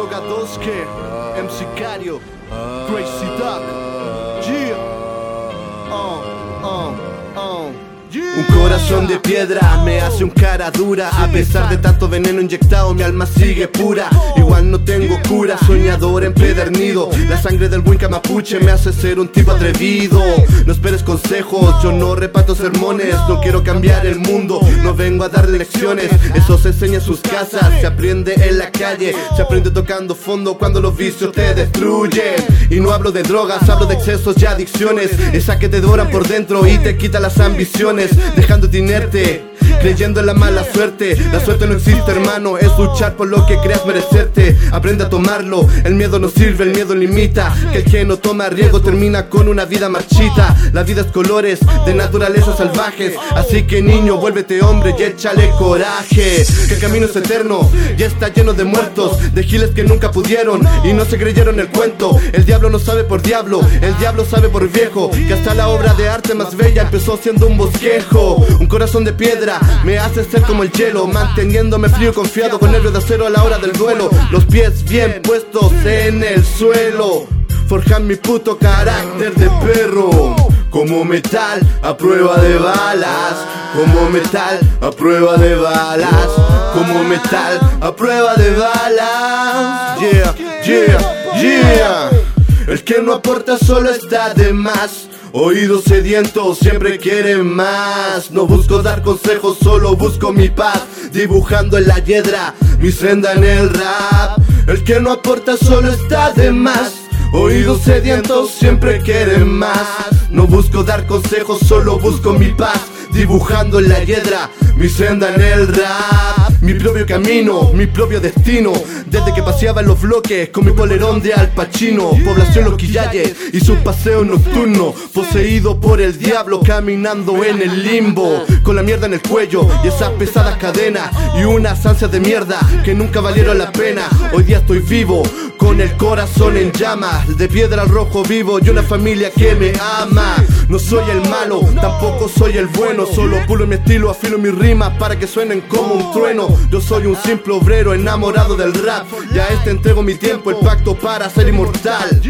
Droga 12 que MC Cario, Crazy Duck, Dia. Oh. Un corazón de piedra me hace un cara dura. A pesar de tanto veneno inyectado mi alma sigue pura. Igual no tengo cura, soñador empedernido. La sangre del Winca Mapuche me hace ser un tipo atrevido. No esperes consejos, yo no reparto sermones. No quiero cambiar el mundo, no vengo a darle lecciones. Eso se enseña en sus casas, se aprende en la calle. Se aprende tocando fondo cuando los vicios te destruyen. Y no hablo de drogas, hablo de excesos y adicciones. Esa que te devoran por dentro y te quita las ambiciones dejándote inerte Creyendo en la mala suerte, la suerte no existe hermano. Es luchar por lo que creas merecerte. Aprende a tomarlo, el miedo no sirve, el miedo limita. Que el que no toma riesgo termina con una vida marchita. La vida es colores de naturaleza salvajes Así que niño, vuélvete hombre y échale coraje. Que el camino es eterno, ya está lleno de muertos De giles que nunca pudieron y no se creyeron el cuento. El diablo no sabe por diablo, el diablo sabe por viejo. Que hasta la obra de arte más bella empezó siendo un bosquejo Un corazón de piedra me hace ser como el hielo, manteniéndome frío confiado con nervios de acero a la hora del duelo. Los pies bien puestos en el suelo, forjan mi puto carácter de perro. Como metal a prueba de balas, como metal a prueba de balas, como metal a prueba de balas. Yeah, yeah, yeah. El que no aporta solo está de más. Oídos sedientos siempre quieren más. No busco dar consejos, solo busco mi paz. Dibujando en la hiedra mi senda en el rap. El que no aporta solo está de más. Oídos sedientos siempre quieren más. No busco dar consejos, solo busco mi paz. Dibujando en la hiedra mi senda en el rap. Mi propio camino, mi propio destino. Desde que paseaba en los bloques con mi polerón de Al Pacino. Población Los Quillayes hizo un paseo nocturno. Poseído por el diablo, caminando en el limbo. Con la mierda en el cuello y esas pesadas cadenas. Y unas ansias de mierda que nunca valieron la pena. Hoy día estoy vivo, con el corazón en llamas. De piedra al rojo vivo y una familia que me ama. No soy el malo, tampoco soy el bueno. Solo pulo mi estilo, afilo mis rimas para que suenen como un trueno. Yo soy un simple obrero enamorado del rap. Y a este entrego mi tiempo, el pacto para ser inmortal.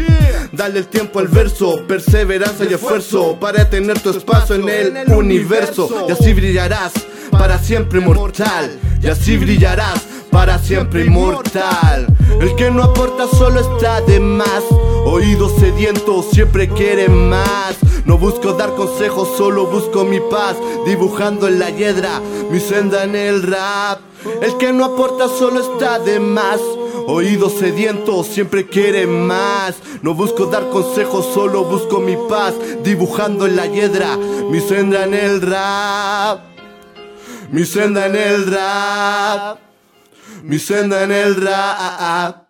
Dale el tiempo al verso, perseverancia y esfuerzo para tener tu espacio en el universo. Y así brillarás para siempre inmortal. Y así brillarás para siempre inmortal. El que no aporta solo está de más. Oídos sedientos siempre quieren más. No busco dar consejos, solo busco mi paz. Dibujando en la hiedra mi senda en el rap. El que no aporta solo está de más. Oídos sedientos siempre quieren más. No busco dar consejos, solo busco mi paz. Dibujando en la hiedra mi senda en el rap. Mi senda en el rap. Mi senda en el rap.